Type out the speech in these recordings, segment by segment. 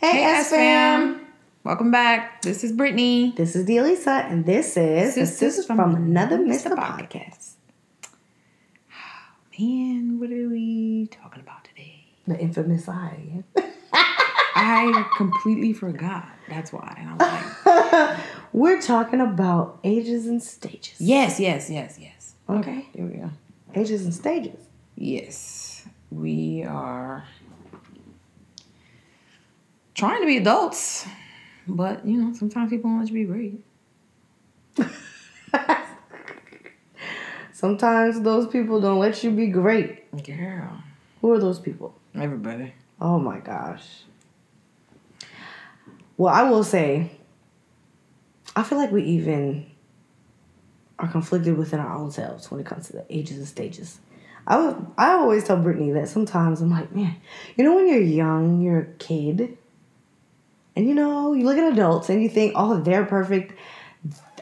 Hey, S fam. Welcome back. This is Brittany. This is Delisa, and this is Sisters Sisters from from, Another Mr. Podcast. Podcast. Man, what are we talking about today? The infamous I. I completely forgot. That's why. And I'm like, We're talking about ages and stages. yes, yes, yes, yes. Okay. Here we go. Ages and stages. Yes, we are trying to be adults, but you know, sometimes people won't let you be great. Sometimes those people don't let you be great. Girl, Who are those people? everybody. Oh my gosh. Well, I will say, I feel like we even are conflicted within our own selves when it comes to the ages and stages. I would, I always tell Brittany that sometimes I'm like, man, you know, when you're young, you're a kid, and you know, you look at adults and you think, oh, they're perfect.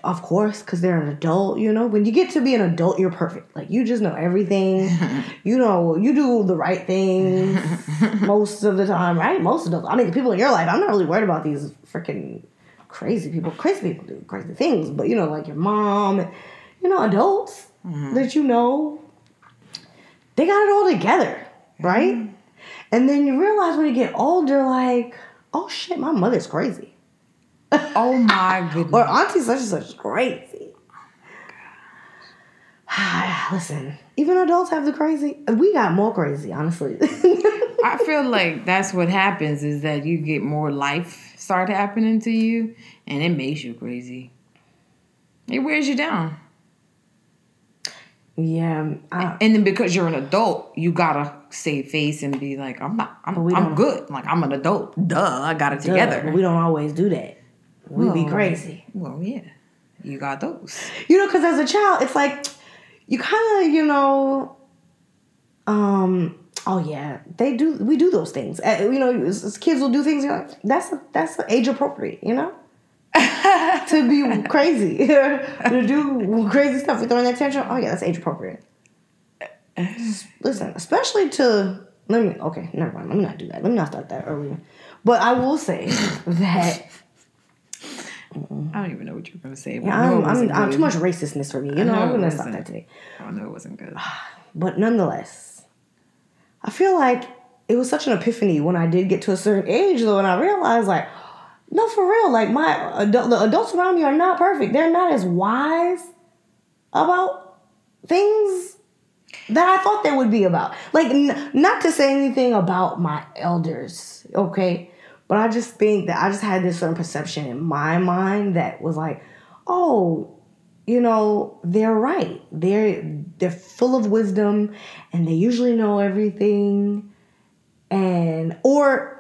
Of course, because they're an adult, you know. When you get to be an adult, you're perfect. Like you just know everything. you know, you do the right things most of the time, right? Most of the, I mean, the people in your life. I'm not really worried about these freaking crazy people. Crazy people do crazy things, but you know, like your mom, you know, adults mm-hmm. that you know, they got it all together, right? Mm-hmm. And then you realize when you get older, like, oh shit, my mother's crazy. Oh my goodness. Or auntie such and such is crazy. Listen, even adults have the crazy. We got more crazy, honestly. I feel like that's what happens is that you get more life start happening to you and it makes you crazy. It wears you down. yeah, I, And then because you're an adult, you gotta save face and be like, I'm not I'm, I'm good. Like I'm an adult. Duh, I got it together. but we don't always do that. We be crazy. Well, yeah. You got those. You know, because as a child, it's like you kind of, you know, um, oh yeah, they do. We do those things. Uh, you know, as, as kids will do things. You're like, that's that's age appropriate. You know. to be crazy, to do crazy stuff, we throwing that tantrum. Oh yeah, that's age appropriate. Listen, especially to let me. Okay, never mind. Let me not do that. Let me not start that earlier. But I will say that I don't even know what you're gonna say. But yeah, I know it I'm, I'm, I'm too much racistness for me. You know, know I'm it gonna stop that today. I know it wasn't good. But nonetheless, I feel like it was such an epiphany when I did get to a certain age, though, and I realized, like, no, for real, like my adult, the adults around me are not perfect. They're not as wise about things that I thought they would be about. Like, n- not to say anything about my elders, okay, but I just think that I just had this certain perception in my mind that was like, oh, you know they're right. They're they're full of wisdom and they usually know everything. And or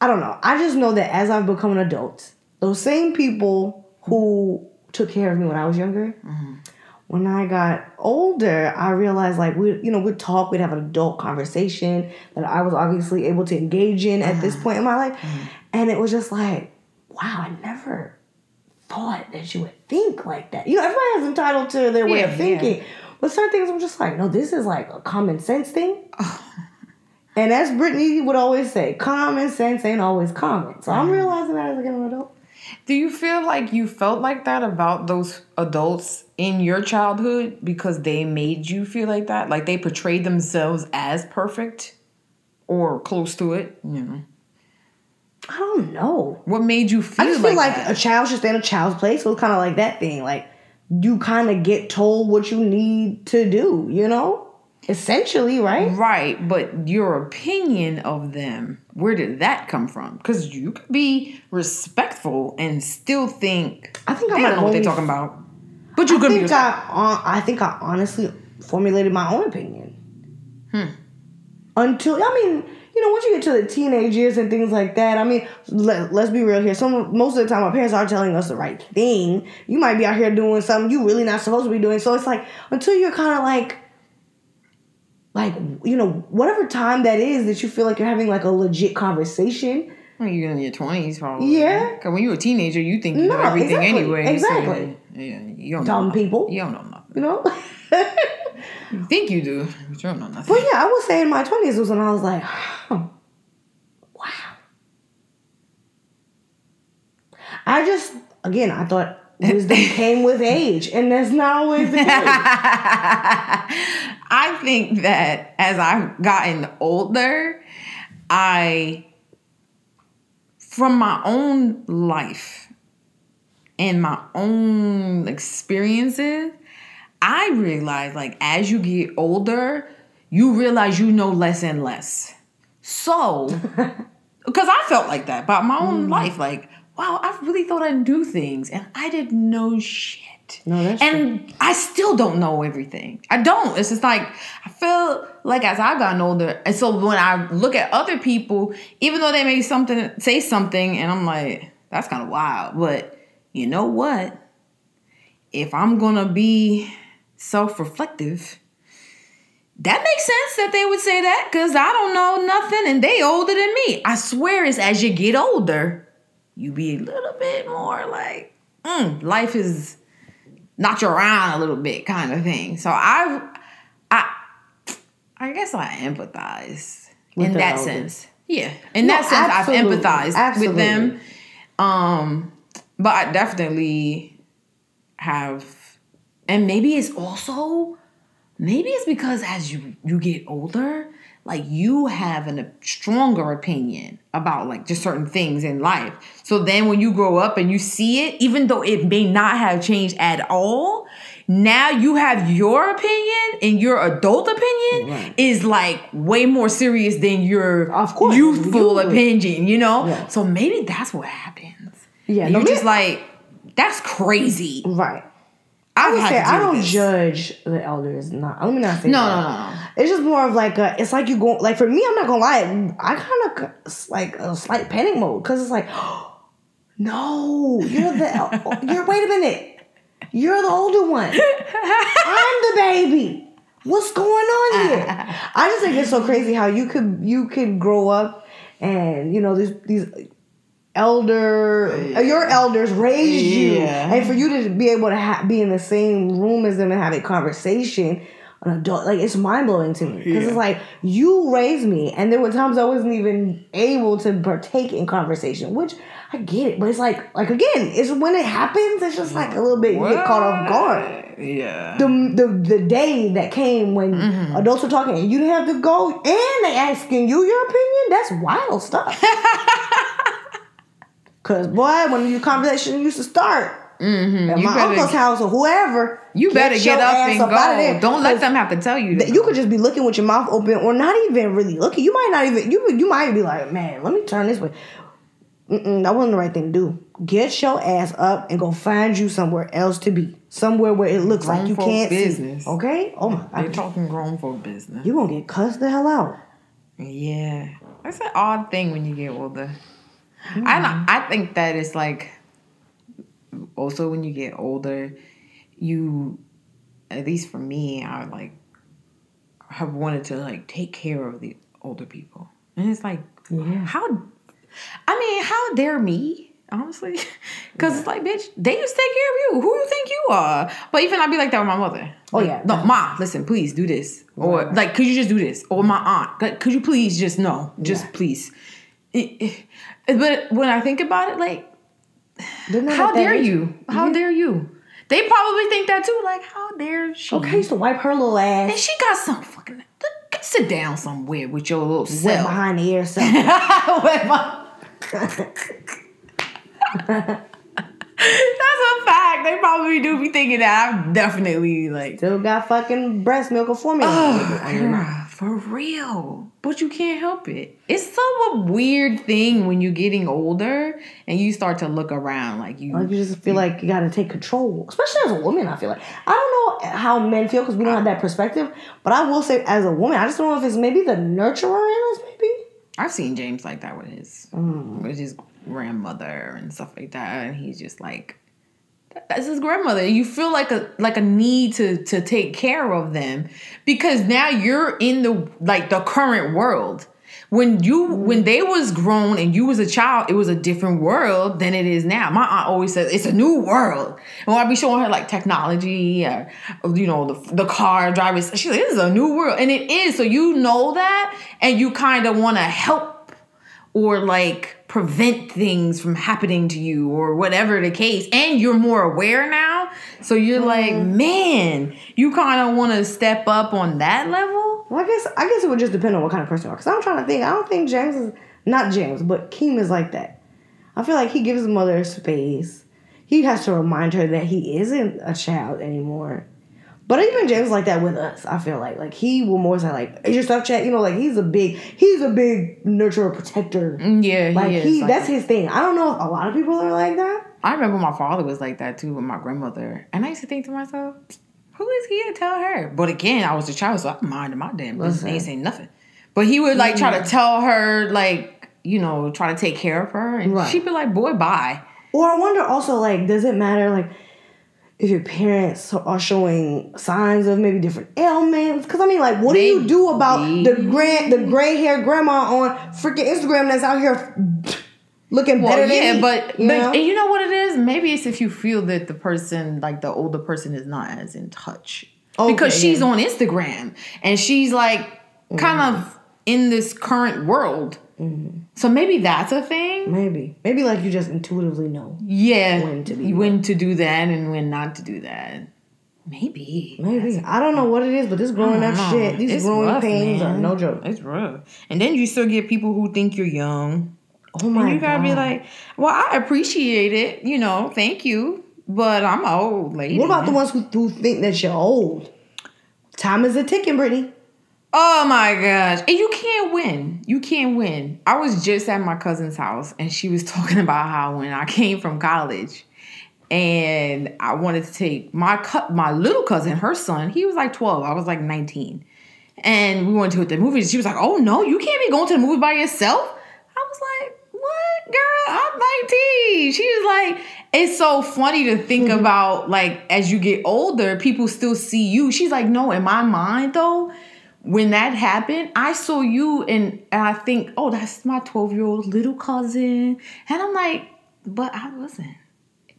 i don't know. I just know that as i've become an adult those same people who took care of me when i was younger mm-hmm. When i got older i realized like we you know we'd talk we'd have an adult conversation that i was obviously able to engage in at this uh-huh. point in my life mm-hmm. and it was just like wow i never thought that you would think like that. You know, everybody has entitled to their way Yeah, of thinking. But certain things I'm just like, no, this is like a common sense thing. and as Brittany would always say, common sense ain't always common. So I'm uh-huh. realizing that as I get an adult. Do you feel like you felt like that about those adults in your childhood because they made you feel like that? Like they portrayed themselves as perfect or close to it? You know. I don't know. What made you feel I just like, feel like that? a child should stay in a child's place. So it's kind of like that thing. Like you kind of get told what you need to do, you know? Essentially, right? Right, but your opinion of them, where did that come from? Because you could be respectful and still think I think I don't know what they're talking about. But you could be think. I, uh, I think I honestly formulated my own opinion. Hmm. Until I mean, you know, once you get to the teenage years and things like that, I mean, let, let's be real here. Some most of the time, our parents are telling us the right thing. You might be out here doing something you really not supposed to be doing. So it's like until you're kind of like, like you know whatever time that is that you feel like you're having like a legit conversation. When you're in your twenties, probably. Yeah. Because when you're a teenager, you think you no, know everything exactly. anyway. Exactly. So, yeah, you don't dumb know people. You don't know nothing. You know. you think you do, but you don't know nothing. But yeah, I would say in my twenties was when I was like, wow. I just again, I thought wisdom came with age, and that's not always the case. I think that as I've gotten older, I, from my own life and my own experiences, I realize like as you get older, you realize you know less and less. So, because I felt like that about my own mm. life, like, wow, I really thought I knew things and I didn't know shit. No, that's and I still don't know everything. I don't. It's just like I feel like as I've gotten older, and so when I look at other people, even though they may something say something, and I'm like, that's kind of wild. But you know what? If I'm gonna be self-reflective, that makes sense that they would say that because I don't know nothing and they older than me. I swear it's as you get older, you be a little bit more like, mm, life is knocked you around a little bit kind of thing. So I I I guess I empathize With in that sense. Yeah. In No, that sense absolutely. I've empathized with them. Um but I definitely have and maybe it's also maybe it's because as you you get older like you have an, a stronger opinion about like just certain things in life so then when you grow up and you see it even though it may not have changed at all now you have your opinion and your adult opinion Right. is like way more serious than your Of course, youthful you- opinion you know Yeah. so maybe that's what happens Yeah, you're me- just like that's crazy right. I've would say I don't this. judge the elders. Not let me not say no that. no no no It's just more of like a. It's like you go like for me. I'm not gonna lie. I kind of like a slight panic mode because it's like, no, you're the. you're wait a minute. You're the older one. I'm the baby. What's going on here? I just think it's so crazy how you could you could grow up and you know these these elder uh, your elders raised you. Yeah. and for you to be able to ha- be in the same room as them and have a conversation an adult like it's mind-blowing to me. Because Yeah. it's like you raised me. And there were times i wasn't even able to partake in conversation which i get it. But it's like like again it's when it happens it's just like a little bit you get caught off guard. Yeah. The, the the day that came when Mm-hmm. adults were talking and you didn't have to go and they asking you your opinion that's wild stuff Cause boy, when your conversation used to start Mm-hmm. at You my better- uncle's house or whoever, You better get up and go. there. Don't let them have to tell you. You could just be looking with your mouth open, or not even really looking. You might not even you you might be like, man, let me turn this way. Mm-mm, that wasn't the right thing to do. Get your ass up and go find you somewhere else to be, somewhere where it looks like you can't business. see. Okay? Oh my They're god, talking grown folk business. you gonna get cussed the hell out. Yeah, that's an odd thing when you get older. Mm-hmm. I I think that it's like also when you get older, you at least for me, I like have wanted to like take care of the older people, and it's like Yeah. how I mean, how dare me? Honestly, because it's like, bitch, they used to take care of you. Who you think you are? But even I'd be like that with my mother. Oh, Like, yeah. no, ma, listen, please do this, or like, could you just do this? Or my aunt, like, could you please just no, just Yeah. please. It- it- but when I think about it, like, how dare age. you? Mhm. How dare you? They probably think that too. Like, how dare she? Okay, to wipe her little ass. And she got some fucking. Sit down somewhere with your little wet self. behind the ear. Wet behind- That's a fact. They probably do be thinking that. I'm definitely like, Still got fucking breast milk or formula. oh, on your mouth. girl, for real. But you can't help it. It's some weird thing when you're getting older and you start to look around like you. Like you just feel like you got to take control, especially as a woman. I feel like I don't know how men feel because we don't have that perspective. But I will say, as a woman, I just don't know if it's maybe the nurturer in us. Maybe I've seen James like that with his mm. with his grandmother and stuff like that, and he's just like that's his grandmother. You feel like a like a need to to take care of them because now you're in the like the current world. When you when they was grown and you was a child, it was a different world than it is now. My aunt always says it's a new world. And when I be showing her like technology or you know the, the car drivers, she's like, "This is a new world," and it is. So you know that, and you kind of want to help or like prevent things from happening to you or whatever the case and you're more aware now so you're mm-hmm. like man you kind of want to step up on that level Well, I guess I guess it would just depend on what kind of person you are. Because I'm trying to think. I don't think James is not James, but Keem is like that. I feel like he gives his mother space. He has to remind her that he isn't a child anymore. But even James like that with us. I feel like like he will more say like, "Is your stuff chat?" You know, like he's a big he's a big nurturer protector. Mm, yeah he Like is he like that's that. his thing. I don't know if a lot of people are like that. i remember my father was like that too with my grandmother and i used to think to myself who is he to tell her but again i was a child so i minded my damn business Listen. ain't saying nothing but he would like try to mm. tell her like you know try to take care of her and Right. she'd be like boy bye Or I wonder also like, does it matter like if your parents are showing signs of maybe different ailments? Because I mean, like, what do you do about the grand the gray hair grandma on freaking Instagram that's out here looking Well, better than yeah, but you but know? and you know what it is? Maybe it's if you feel that the person, like the older person, is not as in touch Okay, because she's yeah. on Instagram and she's like kind mm. of in this current world. Mm-hmm. So maybe that's a thing. maybe maybe like you just intuitively know. Yeah, When to be when to do that and when not to do that. Maybe. Maybe I don't know what it is, but this growing up know. shit, these It's growing rough, pains are no joke. It's rough. And then you still get people who think you're young. Oh my And you gotta god! be like, well, I appreciate it, you know, thank you, but I'm an old lady. what about the ones who, who think that you're old? Time is a ticking, Brittany. Oh my gosh. And you can't win. You can't win. I was just at my cousin's house and she was talking about how when I came from college and I wanted to take my cu- my little cousin, her son, he was like 12, I was like 19. And we went to the movies. She was like, "Oh no, you can't be going to the movie by yourself." I was like, "What, girl? I'm 19." She was like, "It's so funny to think mm-hmm. about like as you get older, people still see you." She's like, "No, in my mind though, when that happened, I saw you and, and I think, oh, that's my 12 year old little cousin. And I'm like, but I wasn't.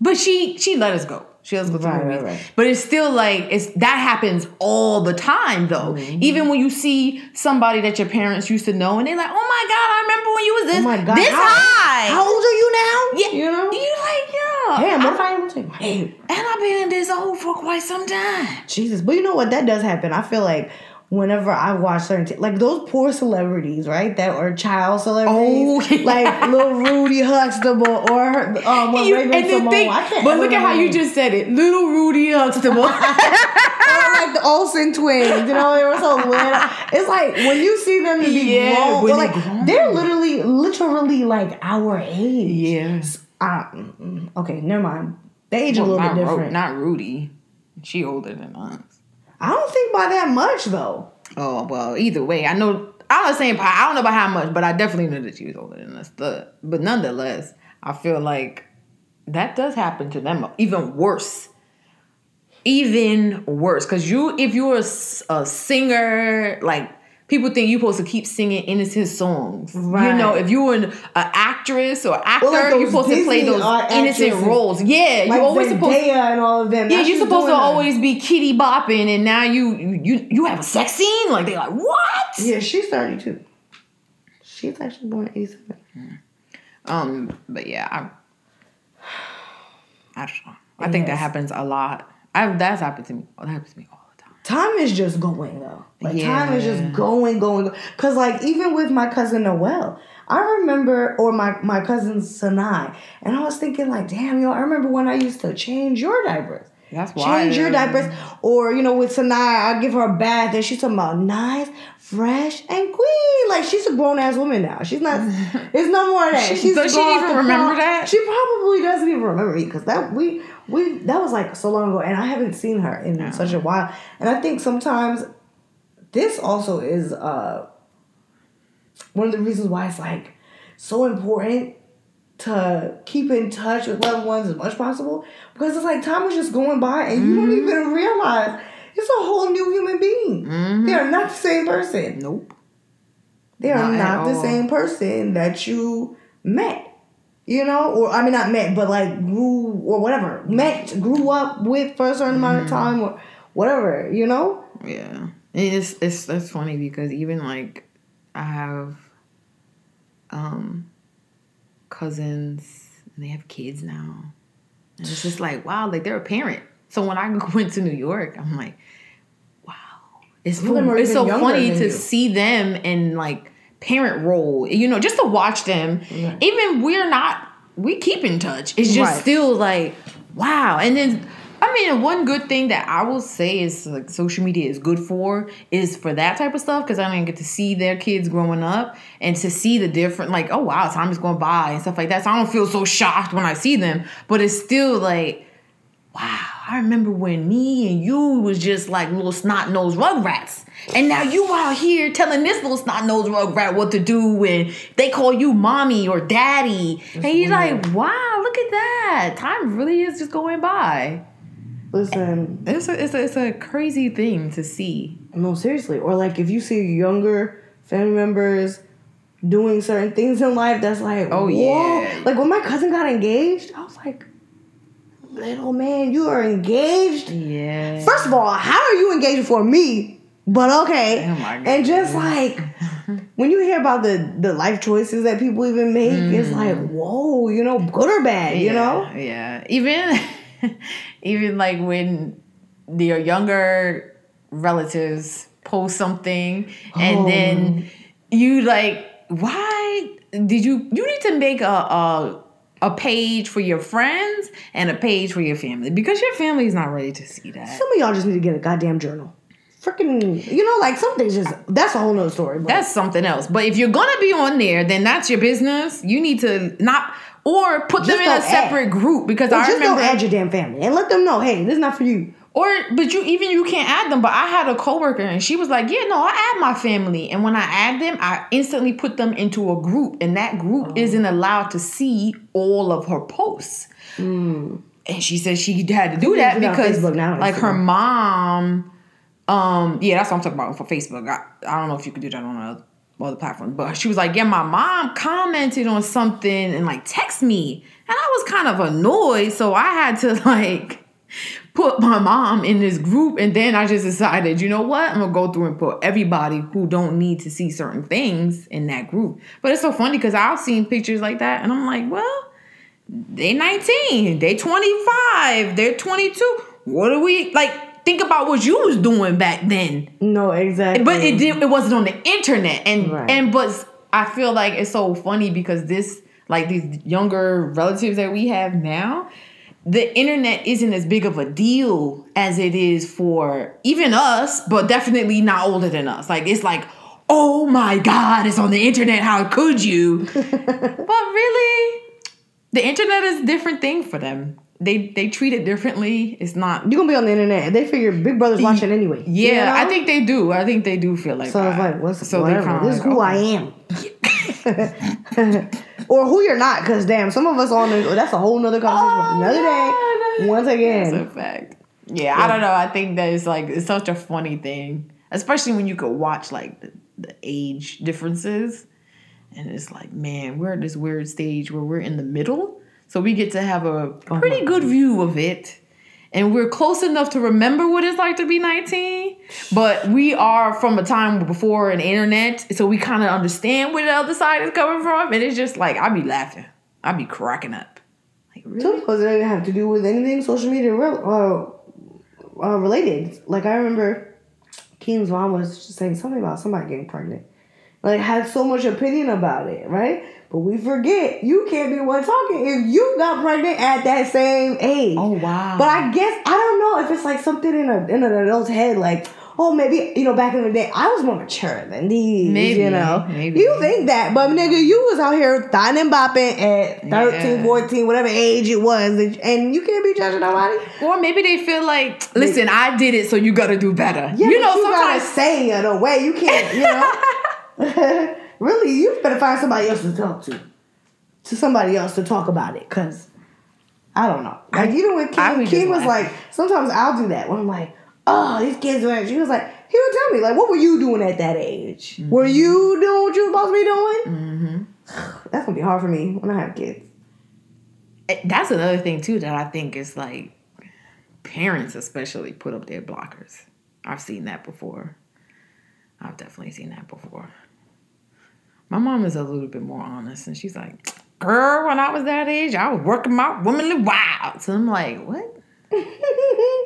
But she she let us go. She let us go to Right, movies. right, right. But it's still like it's that happens all the time though. Mm-hmm. Even when you see somebody that your parents used to know and they're like, oh my god, I remember when you was this, Oh my god! this how, high. How old are you now? yeah, you know. You like, yeah. Damn, I- what if I ain't take and I've been this old for quite some time. Jesus, but you know what? That does happen. I feel like whenever I watch certain, t- like those poor celebrities, right? That are child celebrities, Oh, yeah. like little Rudy Huxtable or her, um, well, You- Raven and Simone. thing- I can't but look at how you just said it, little Rudy Huxtable. Like the Olsen twins, you know, they were so little. It's like when you see them to be Yeah, grown, when but they like grown. they're literally, literally like our age. yes. Uh, mm, mm, okay, never mind. They age a Well, little not, bit different. not Rudy. She older than us. I don't think by that much though. Oh well, either way, I know. I'm not saying I don't know about how much, but I definitely know that she was older than us. The, but nonetheless, I feel like that does happen to them. Even worse. Even worse, because you, if you're a singer, like people think you're supposed to keep singing innocent songs. Right. You know, if you're an, an actress or actor, like you're supposed to play those innocent actresses. roles. Yeah, Like you're always Zendaya supposed. and all of them. Yeah, you're supposed to that. always be kitty bopping, and now you you you have a sex scene. Like they're like, what? Yeah, she's 32. She's actually born in 87. Um, but yeah, I, I don't know. I think that happens a lot. I have that's happened to me. That happens to me time. Is just going though. Like time is just going, going. go- Cause like even with my cousin Noel, I remember, or my my cousin Sanai, and I was thinking like, damn, yo, I remember when I used to change your diapers. That's why. Change your diapers, or you know, with Sanai, I give her a bath, and she's talking about nice, fresh, and clean. Like she's a grown ass woman now. She's not. It's no more that. She- she's does she even remember prom- that? She probably doesn't even remember me because that we we that was like so long ago, and I haven't seen her in such a while. And I think sometimes this also is uh one of the reasons why it's like so important to keep in touch with loved ones as much as possible because it's like time is just going by and you don't Mm-hmm. even realize it's a whole new human being. They are not the same person. Nope. They are Not not, the all. same person that you met. You know, or I mean not met, but like grew or whatever. Met, grew up with for a certain amount Mm-hmm. of time or whatever, you know? Yeah, it's it's that's funny because even like I have um, cousins, and they have kids now. And it's just like, wow, like they're a parent. So when I went to New York, I'm like, wow, it's Some of them are it's so funny to you. see them and like parent role. You know, just to watch them. Right. Even we're not, we keep in touch. It's just Right. still like, wow. And then. I mean, one good thing that I will say is like social media is good for is for that type of stuff because I don't get to see their kids growing up and to see the different like oh wow time is going by and stuff like that. So I don't feel so shocked when I see them, but it's still like wow. I remember when me and you was just like little snot nosed rugrats, and now you out here telling this little snot nosed rugrat what to do, and they call you mommy or daddy, and you're like wow, look at that. Time really is just going by. Listen, It's a, it's a, it's a crazy thing to see. no, seriously. Or like if you see younger family members doing certain things in life, that's like, Oh, whoa. yeah. Like when my cousin got engaged, I was like, little man, you are engaged. Yeah. First of all, how are you engaged for me? But okay. Oh. And just like when you hear about the the life choices that people even make, it's Mm. like, whoa, you know, good or bad, you know? Yeah. Even even like when your younger relatives post something and Oh. then you like, why did you you need to make a a a page for your friends and a page for your family because your family is not ready to see that. Some of y'all just need to get a goddamn journal. Freaking, you know, like some things just that's a whole nother story. But That's something else. But if you're gonna be on there, then that's your business. You need to not or put them in a don't add. separate group because Or I just remember don't add your damn family and let them know, hey, this is not for you. Or, but you even you can't add them. But I had a coworker and she was like, "Yeah, no, I add my family." And when I add them, I instantly put them into a group, and that group Oh. isn't allowed to see all of her posts. Hmm. And she said she had to do. That can do that on because, now, like, her mom. Um, yeah, that's what I'm talking about for Facebook. I, I don't know if you could do that on other, other platforms, but she was like, "Yeah, my mom commented on something and like text me," and I was kind of annoyed, so I had to like put my mom in this group and then I just decided, you know what? I'm gonna go through and put everybody who don't need to see certain things in that group. But it's so funny because I've seen pictures like that and I'm like, well, they 19, they 25, they're 22. What do we like? Think about what you was doing back then. No, exactly. But it did. It wasn't on the internet, and Right. and but I feel like it's so funny because this, like these younger relatives that we have now, the internet isn't as big of a deal as it is for even us, but definitely not older than us. Like it's like, oh my god, it's on the internet. How could you? but really, the internet is a different thing for them. They they treat it differently. It's not. You're gonna be on the internet. They figure Big Brother's watching anyway. Yeah, You know? I think they do. I think they do feel like so. that. It's like, what's so whatever. kinda This is who. I am, or who you're not. Because damn, some of us on the, that's a whole nother conversation. for oh, Another day. Once again. That's a fact. Yeah, I don't know. I think that it's like it's such a funny thing, especially when you could watch like the, the age differences, and it's like, man, we're at this weird stage where we're in the middle, so we get to have a pretty good view of it, and we're close enough to remember what it's like to be nineteen, but we are from a time before an internet, so we kind of understand where the other side is coming from, and it's just like I'd be laughing, I'd be cracking up. Like really? it doesn't have to do with anything social media uh, uh, related. Like I remember, Keem's mom was just saying something about somebody getting pregnant. Like had so much opinion about it, right? But we forget you can't be the one talking if you got pregnant at that same age. Oh wow! But I guess I don't know if it's like something in a in an adult's head, like oh maybe you know back in the day I was more mature than these. Maybe, you know, maybe. you think that, but nigga, you was out here thotting and bopping at 13, Yeah. 14, whatever age it was, and you can't be judging nobody. Or maybe they feel like, listen, I did it, so you got to do better. Yeah, you know, you gotta sometimes. say it a way you can't. You know, really, you better find somebody else to talk to, to somebody else to talk about it, cause. I don't know. Like even with I King, King was like, sometimes I'll do that when I'm like, oh, these kids are. She was like, he would tell me like, what were you doing at that age? Were Mm-hmm. you doing what you were supposed to be doing? Mm-hmm. That's gonna be hard for me when I have kids. Eh, That's another thing too that I think is like parents especially put up their blockers. I've seen that before. I've definitely seen that before. My mom is a little bit more honest, and she's like, "Girl, when I was that age, I was working my womanly wild." So I'm like, "What?"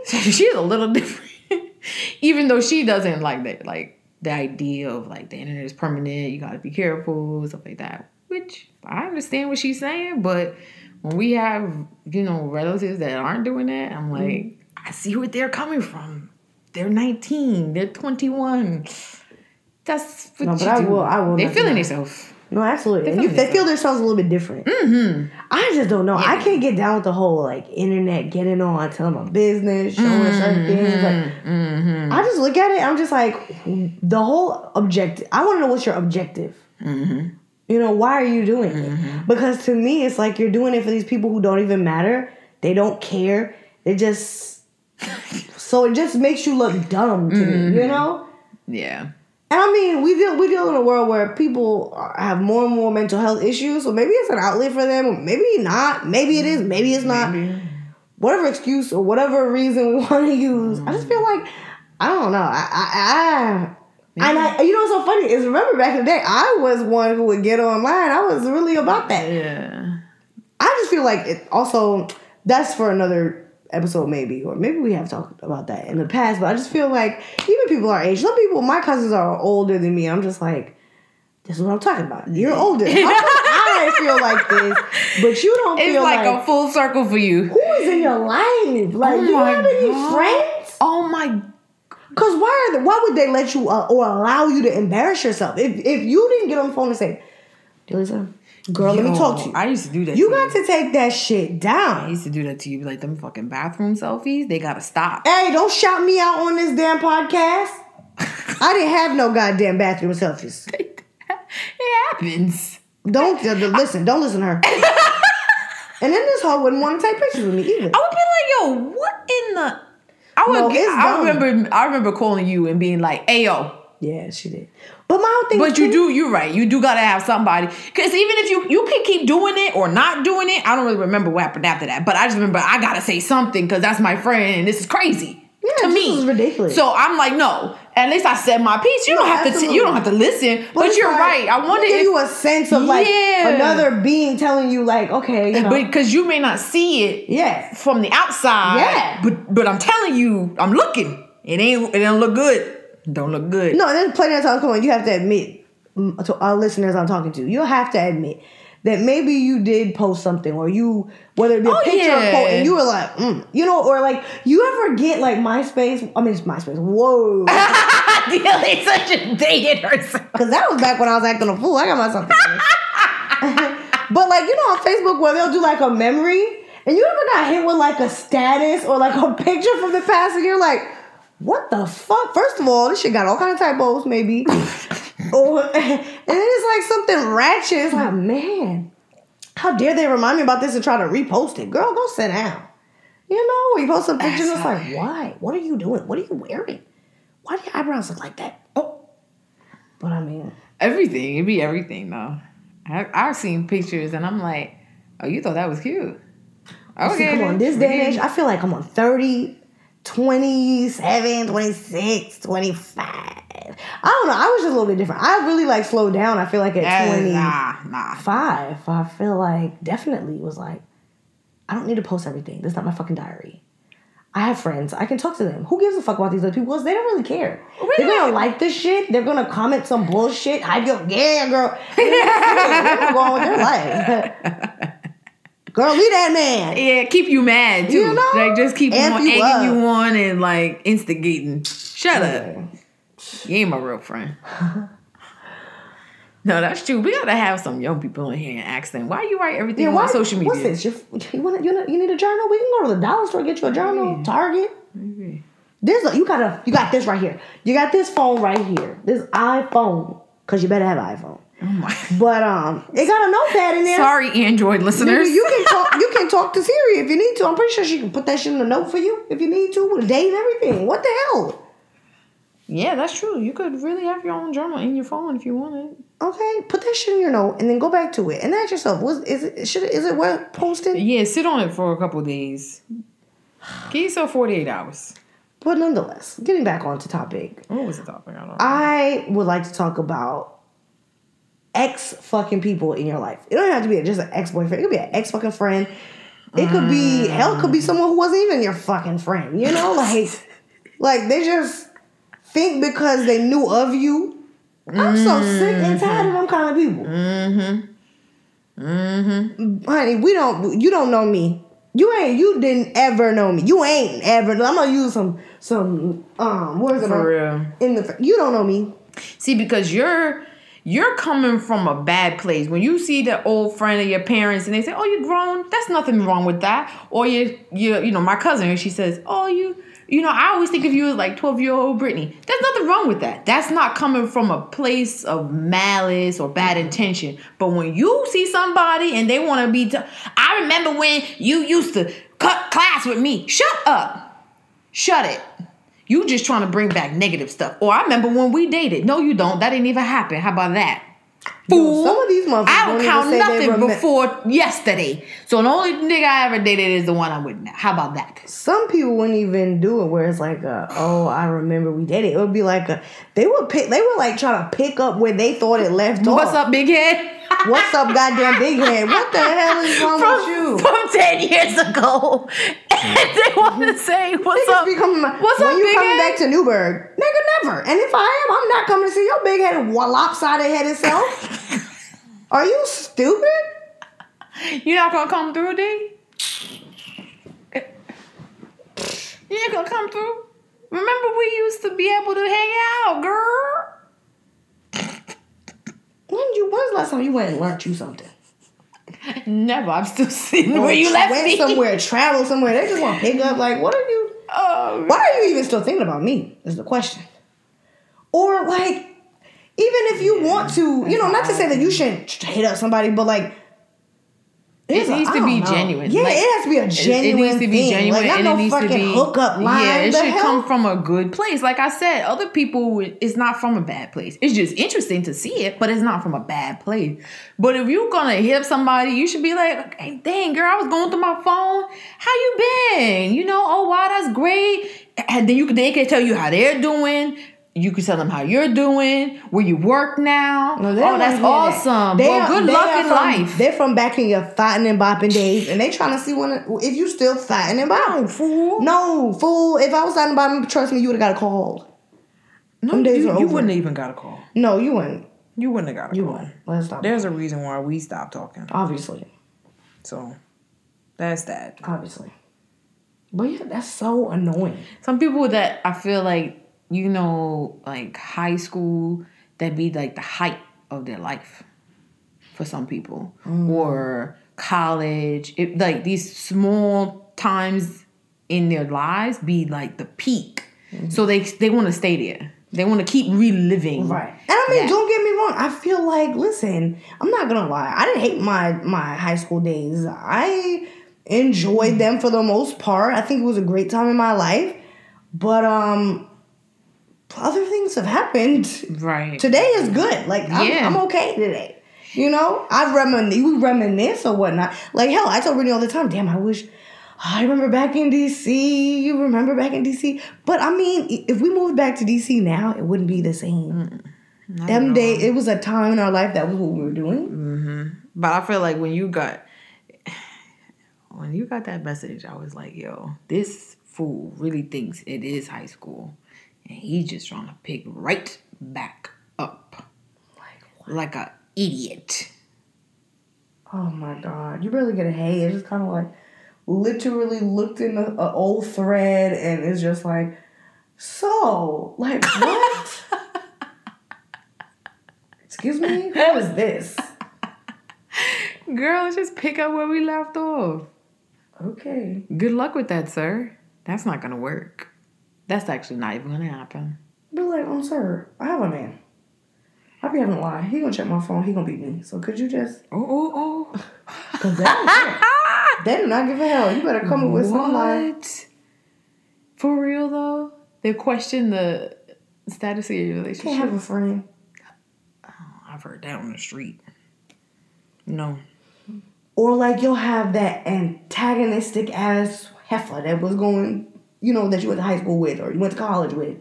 so she's a little different, even though she doesn't like that, like the idea of like the internet is permanent. You got to be careful, stuff like that. Which I understand what she's saying, but when we have you know relatives that aren't doing that, I'm like, mm. I see where they're coming from. They're 19. They're 21. That's what no, but I do. will. I will. They're feeling themselves. No, absolutely. They, you, they feel themselves a little bit different. Mm-hmm. I just don't know. Yeah. I can't get down with the whole like internet getting on, telling my business, showing mm-hmm. certain things. Like, mm-hmm. I just look at it. I'm just like, the whole objective. I want to know what's your objective. Mm-hmm. You know, why are you doing it? Mm-hmm. Because to me, it's like you're doing it for these people who don't even matter. They don't care. They just. so it just makes you look dumb to me. You Mm-hmm. know. Yeah. And I mean, we deal we deal in a world where people have more and more mental health issues. So maybe it's an outlet for them, or maybe not. Maybe it is. Maybe it's not. Maybe. Whatever excuse or whatever reason we want to use, I just feel like I don't know. I I, I and I, you know what's so funny is remember back in the day, I was one who would get online. I was really about that. Yeah. I just feel like it also that's for another episode maybe or maybe we have talked about that in the past but i just feel like even people our age some people my cousins are older than me i'm just like this is what i'm talking about. You're older. I feel like this but you don't It's feel like, like, a full circle for you. who is in your life? Like Oh do you have any God. friends? Oh my because why are they, why would they let you uh, or allow you to embarrass yourself? If, if you didn't get on the phone and say Delisa, girl let me talk to you I used to do that. you got to take that shit down. I used to do that to you. Like them fucking bathroom selfies, they gotta stop. Hey, don't shout me out on this damn podcast. I didn't have no goddamn bathroom selfies. it happens. Don't uh, listen. Don't listen to her. and then this hoe wouldn't want to take pictures with me either. I would be like, yo, what in the? I would. No, get- I remember. I remember calling you and being like, "Ayo." Yeah, she did. But my whole thing. But you do. You're right. You do gotta have somebody. Because even if you you can keep doing it or not doing it, I don't really remember what happened after that. But I just remember I gotta say something because that's my friend and this is crazy Yeah, to this me. is ridiculous. So I'm like, no. At least I said my piece. You No, don't have to. T- you don't have to listen. But, it's you're like, right. I wonder if you a sense of like Yeah. another being telling you like, okay, you know, because you may not see it yeah, from the outside. Yeah. But but I'm telling you, I'm looking. It ain't. It don't look good. Don't look good. No, there's plenty of times. Come on, you have to admit mm, to our listeners I'm talking to. You'll have to admit that maybe you did post something, or you whether it be a Oh, picture or yeah. quote, and you were like, mm, you know, or like you ever get like MySpace? I mean, it's MySpace. Whoa, Dilly such a dated herself. because that was back when I was acting a fool. I got myself. but like you know, on Facebook where they'll do like a memory, and you ever got hit with like a status or like a picture from the past, and you're like. What the fuck? First of all, this shit got all kind of typos, maybe. or and it's like something ratchet. It's like, man, how dare they remind me about this and try to repost it? Girl, go sit down. You know, you post some pictures, it's like, why? What are you doing? What are you wearing? Why do your eyebrows look like that? Oh. But I mean, Everything. It'd be everything though. I, I've seen pictures and I'm like, oh, you thought that was cute. Okay. see, come on, this day and age, I feel like I'm on 30, 27, 26, 25. I don't know. I was just a little bit different. I really like slowed down. I feel like at Eh, 20. Nah, nah. five, I feel like definitely was like, I don't need to post everything. This is not my fucking diary. I have friends. I can talk to them. Who gives a fuck about these other people? Because they don't really care. They're gonna like this shit. They're gonna comment some bullshit. I go, yeah, girl. They're gonna go on with their life. girl, leave that man. Yeah, keep you mad too. You know? Like just keep Amp on, you egging up. you on and like instigating. Shut up. You ain't my real friend. no, that's true. We gotta have some young people in here and ask them why you write everything Yeah, on why, social media. What's this? You're, you want you, you need a journal? We can go to the dollar store get you a journal. Target. Maybe. There's a, you got a you got this right here. You got this phone right here. This iPhone, cause you better have an iPhone. Oh. But um, it got a notepad in there. Sorry, Android listeners. you can talk. You can talk to Siri if you need to. I'm pretty sure she can put that shit in a note for you if you need to with a date and everything. What the hell? yeah, that's true. You could really have your own journal in your phone if you wanted. Okay, put that shit in your note and then go back to it and ask yourself: Was is it should it, is it worth posting? Yeah, sit on it for a couple days. Give yourself 48 hours. But nonetheless, getting back onto topic, What was the topic? I don't know. I would like to talk about ex fucking people in your life. It don't have to be just an ex boyfriend. It could be an ex fucking friend. It could be hell. Could be someone who wasn't even your fucking friend. You know, like like they just think because they knew of you. I'm so sick and tired of them kind of people. Mm-hmm. Mm-hmm. honey, we don't. You don't know me. You ain't. You didn't ever know me. You ain't ever. I'm gonna use some some um words For real. in the. You don't know me. See, because you're you're coming from a bad place. When you see the old friend of your parents and they say, "Oh, you're grown," that's nothing wrong with that. Or you, you, you know, my cousin, she says, "Oh, you." You know, I always think of you as like 12 year old Brittany. There's nothing wrong with that. That's not coming from a place of malice or bad mm-hmm. intention. But when you see somebody and they want to be, t- I remember when you used to cut class with me. Shut up. Shut it. You just trying to bring back negative stuff. Or I remember when we dated. No, you don't. That didn't even happen. How about that? Fool. some of these motherfuckers I don't don't count say nothing remem- before yesterday. So the only nigga I ever dated is the one I'm with now. How about that? Some people wouldn't even do it. Where it's like, uh, oh, I remember we dated. It would be like a, they would pick. They were like trying to pick up where they thought it left off. What's up, big head? What's up, goddamn big head? What the hell is wrong from, with you? from 10 years ago. And they want to mm-hmm. say, What's Niggas up? be coming. What's when up, you big coming head? back to Newburgh? Nigga, never. And if I am, I'm not coming to see your big headed lopsided headed self. Are you stupid? You're not gonna come through, D? You ain't gonna come through? Remember we used to be able to hang out, girl? When you? When's the last time you went and learned you something? Never. I'm still sitting where you left went me. somewhere, travel somewhere. They just want to pick up. Like, what are you? Oh, Why are you even still thinking about me? Is the question. Or like, even if you want to, you know, not to say that you shouldn't hit up somebody, but like. It it's needs to be know. genuine. Yeah, Like, it has to be a genuine. It needs to be thing. genuine Like, and no it needs to be hookup line. Yeah, it should hell? come from a good place. Like I said, other people it's not from a bad place. It's just interesting to see it, but it's not from a bad place. But if you're gonna hit up somebody, you should be like, hey, dang girl, I was going through my phone. How you been? You know, oh wow, that's great. And then you can they can tell you how they're doing. You can tell them how you're doing, where you work now. No, oh, that's wanna that. awesome. They well, are- good they luck in from- life. They're from back in your fighting and bopping days, and they trying to see when if you still fighting and bopping. No, fool. No, fool. If I was fighting and bopping, trust me, you would have got a call. No, Them days you, you wouldn't even got a call. No, you wouldn't. You wouldn't have got a call. You call. wouldn't. Let's stop. There's a reason why we stopped talking. Obviously, So that's that. obviously. But yeah, that's so annoying. Some people that I feel like, you know, like high school, that be like the height of their life for some people. Mm. Or college. It, like these small times in their lives be like the peak. Mm-hmm. So they they want to stay there. They want to keep reliving. Right. And I mean, that. don't get me wrong. I feel like, listen, I'm not gonna lie. I didn't hate my my high school days. I enjoyed mm. them for the most part. I think it was a great time in my life. But um other things have happened. Right. Today is good. Like I'm, Yeah. I'm okay today. You know, I reminisce, we reminisce or whatnot. Like hell, I tell Brittany all the time. Damn, I wish I remember back in DC. You remember back in DC? But I mean, if we moved back to DC now, it wouldn't be the same. Them day, it was a time in our life that was what we were doing. Mm-hmm. But I feel like when you got when you got that message, I was like, yo, this fool really thinks it is high school. And he's just trying to pick right back up. Like like a idiot. Oh my god, you barely get a hey. It's just kind of like literally looked in a, a old thread and it's just like, so like what? Excuse me, who is this? Girl, let's just pick up where we left off. Okay. Good luck with that, sir. That's not gonna work. That's actually not even gonna happen. Be like, oh sir, I have a man. I be having a lie. He gonna check my phone. He gonna beat me. So could you just? Oh, oh, oh. Cause that, they do not give a hell. You better come up with some lie. For real though? They question the status of your relationship. Can't have a friend. Oh, I've heard that on the street. No. Or like you'll have that antagonistic ass heifer that was going, you know, that you went to high school with or you went to college with.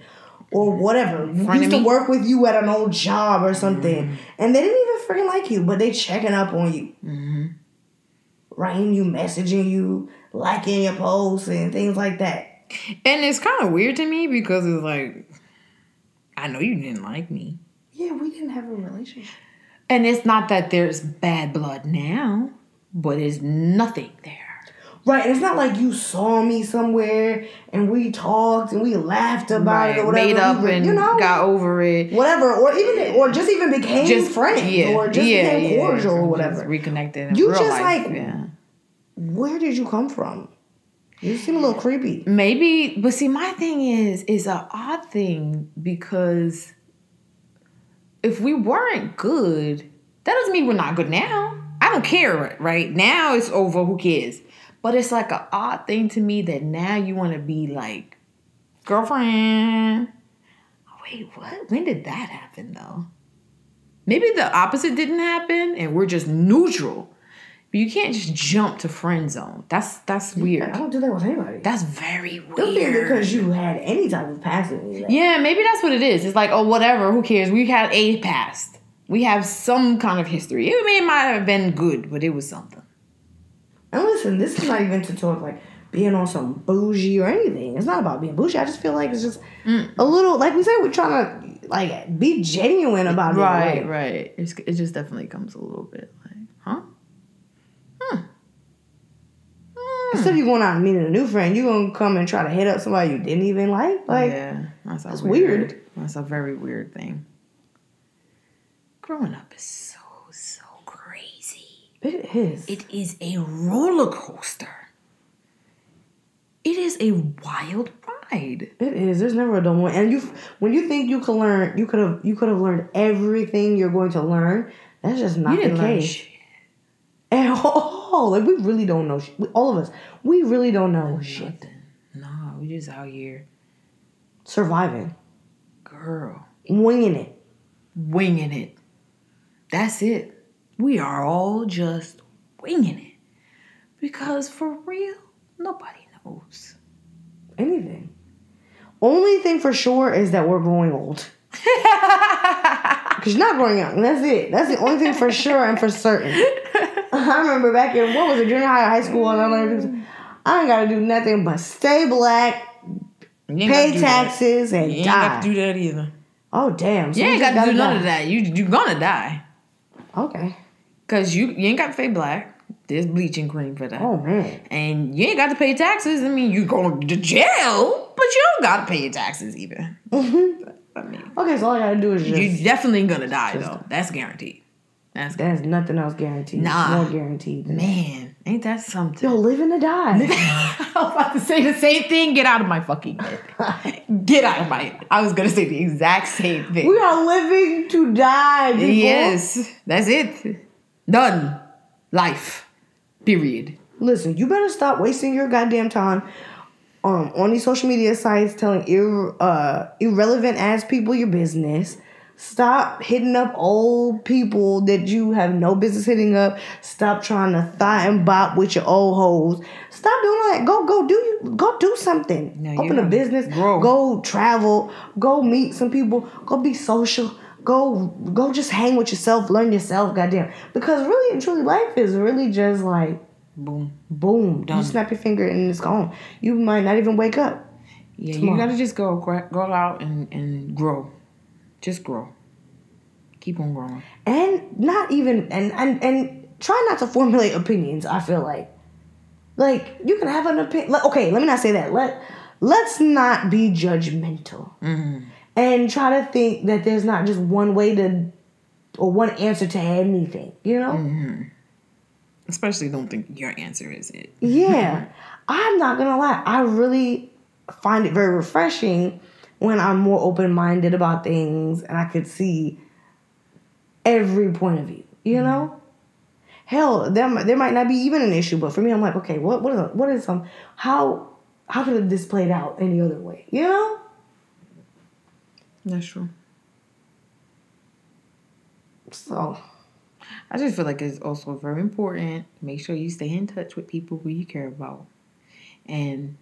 or whatever You used to work with you at an old job or something, and they didn't even freaking like you, but they checking up on you, Mm-hmm. writing you, messaging you, liking your posts and things like that. And it's kind of weird to me because it's like, I know you didn't like me. Yeah, we didn't have a relationship. And it's not that there's bad blood now, but there's nothing there. Right, and it's not like you saw me somewhere and we talked and we laughed about it or whatever. Made up We and you know, got over it. whatever, or even or just even became Just friends or just became cordial or Just whatever. reconnected. In You just, life, like, yeah. Where did you come from? You seem a little creepy. Maybe, but see, my thing is, is an odd thing because if we weren't good, that doesn't mean we're not good now. I don't care, right? Now it's over. Who cares? But it's like an odd thing to me that now you want to be like girlfriend. Wait, what? When did that happen though? Maybe the opposite didn't happen, and we're just neutral. But you can't just jump to friend zone. That's that's weird. I don't do that with anybody. That's very weird. Don't think because you had any type of past that- yeah, maybe that's what it is. It's like, oh, whatever, who cares? We had a past. We have some kind of history. It may might have been good, but it was something. And listen, this is not even to talk like being on some bougie or anything. It's not about being bougie. I just feel like it's just Mm. a little, like we said, we're trying to like be genuine about it. Right, like, right. It's, it just definitely comes a little bit like, huh? Hmm. Instead of you going out and meeting a new friend, you're gonna come and try to hit up somebody you didn't even like. Like, yeah, that's, that's weird. weird. That's a very weird thing. Growing up is so so crazy. It is. It is a roller coaster. It is a wild ride. It is. There's never a dull moment. And you, when you think you could learn, you could have, you could have learned everything you're going to learn. That's just not You the case. shit. At all. Like we really don't know. We, all of us, we really don't know shit. Nothing. Nah, we just out here, Surviving, girl, winging it. winging it. That's it. We are all just winging it. Because for real, nobody knows. Anything. Only thing for sure is that we're growing old. Cause you're not growing young. That's it. That's the only thing for sure and for certain. I remember back in what was it, junior high, or high school, and I learned I ain't gotta do nothing but stay black, You pay do that. taxes, and You ain't die. got to do that either. oh damn! so You we ain't just got to do gotta none of that. You you're gonna die. Okay. Cause you you ain't got to pay black. There's bleaching cream for that. Oh man. And you ain't got to pay taxes. I mean, you going to jail, but you don't got to pay your taxes either. Mm-hmm. I mean, Okay, so all I gotta do is just. you definitely gonna die though. That's guaranteed. That's There's nothing else guaranteed. Nah. More guaranteed. Man, ain't that something? Yo, living to die. I was about to say the same thing. Get out of my fucking head. Get out of my head. I was gonna say the exact same thing. we are living to die. People. yes, that's it. Done. Life. Period. Listen, you better stop wasting your goddamn time um, on these social media sites telling ir- uh, irrelevant ass people your business. Stop hitting up old people that you have no business hitting up. Stop trying to thigh and bop with your old hoes. Stop doing all that. Go, go do you. Go do something. Open a business. grow. Go travel. Go meet some people. Go be social. Go, go just hang with yourself. Learn yourself. Goddamn. Because really and truly, life is really just like Boom. boom, Done. you snap your finger and it's gone. You might not even wake up. Yeah, Tomorrow. you gotta just go go out and, and grow. Just grow. Keep on growing. And not even and and and try not to formulate opinions, I feel like. Like you can have an opinion. Okay, let me not say that. Let let's not be judgmental. Mm-hmm. And try to think that there's not just one way to or one answer to anything, you know? Mm-hmm. Especially don't think your answer is it. Yeah. I'm not gonna lie. I really find it very refreshing when I'm more open minded about things and I could see every point of view. You mm-hmm. know? Hell, there, there might not be even an issue, but for me, I'm like, okay, what what is what is some how how could have this played out any other way? You know? That's true. So I just feel like it's also very important. Make sure you stay in touch with people who you care about. And